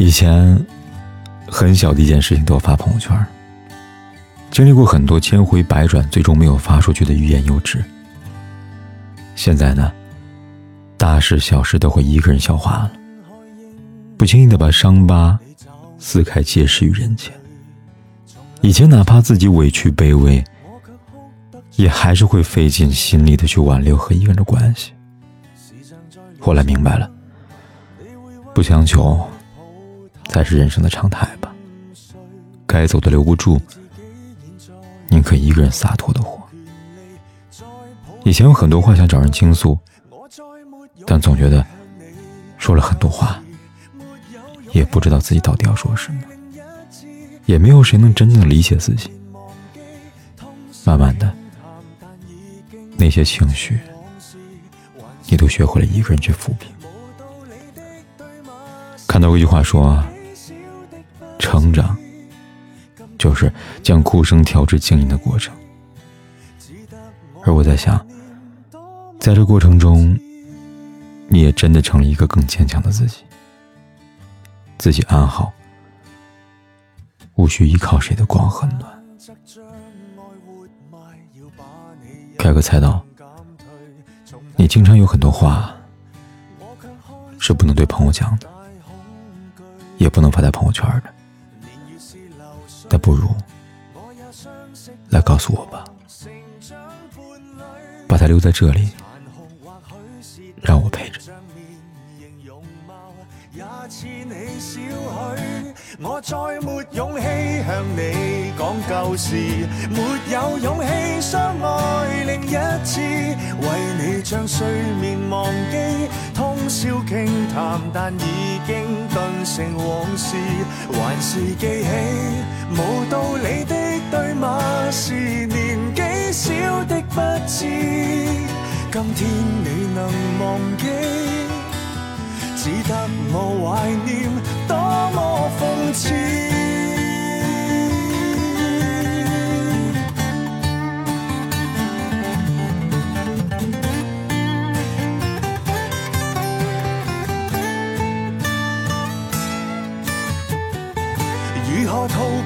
以前，很小的一件事情都要发朋友圈。经历过很多千回百转，最终没有发出去的欲言又止。现在呢，大事小事都会一个人消化了，不轻易的把伤疤撕开揭示于人前。以前哪怕自己委屈卑微，也还是会费尽心力的去挽留和一个人的关系。后来明白了，不强求。才是人生的常态吧。该走的留不住，宁可一个人洒脱的活。以前有很多话想找人倾诉，但总觉得说了很多话，也不知道自己到底要说什么，也没有谁能真正理解自己。慢慢的，那些情绪，你都学会了一个人去抚平。看到一句话说。成长，就是将哭声调至静音的过程。而我在想，在这过程中，你也真的成了一个更坚强的自己。自己安好，无需依靠谁的光和暖。开个猜到，你经常有很多话是不能对朋友讲的，也不能发在朋友圈的。那不如来告诉我吧，把它留在这里，让我陪着。我再没勇气向你讲旧事，没有勇气相爱另一次，为你将睡眠忘记，通宵倾谈，但已经顿成往事，还是记起无道理的对骂，是年纪小的不知，今天你能忘记？只得我怀念，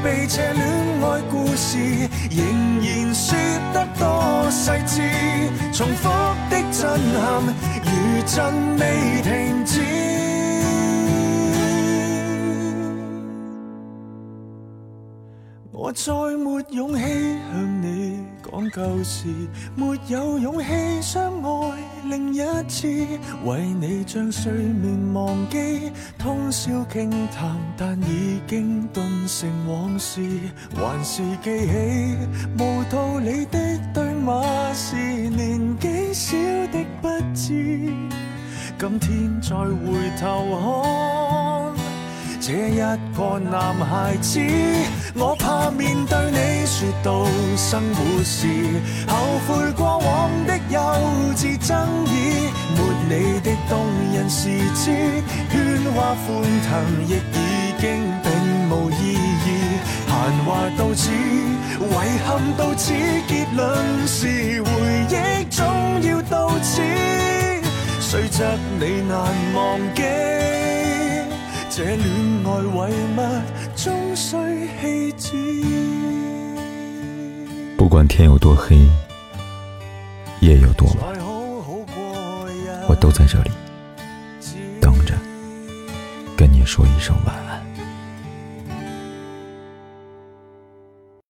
何逃避这恋爱故事？仍然说得多细致，重复的震撼，如震未停止。我再没勇气向你讲旧事，没有勇气相爱另一次，为你将睡眠忘记，通宵倾谈，但已经顿成往事，还是记起无道理的对骂，是年纪小的不知，今天再回头看。这一个男孩子，我怕面对你说到生活时，后悔过往的幼稚争议，没你的动人时节，喧哗欢腾亦已经并无意义，闲话到此，遗憾到此，结论是回忆总要到此，虽则你难忘记。这恋爱为乜终须弃置。不管天有多黑，夜有多晚，我都在这里等着，跟你说一声晚安。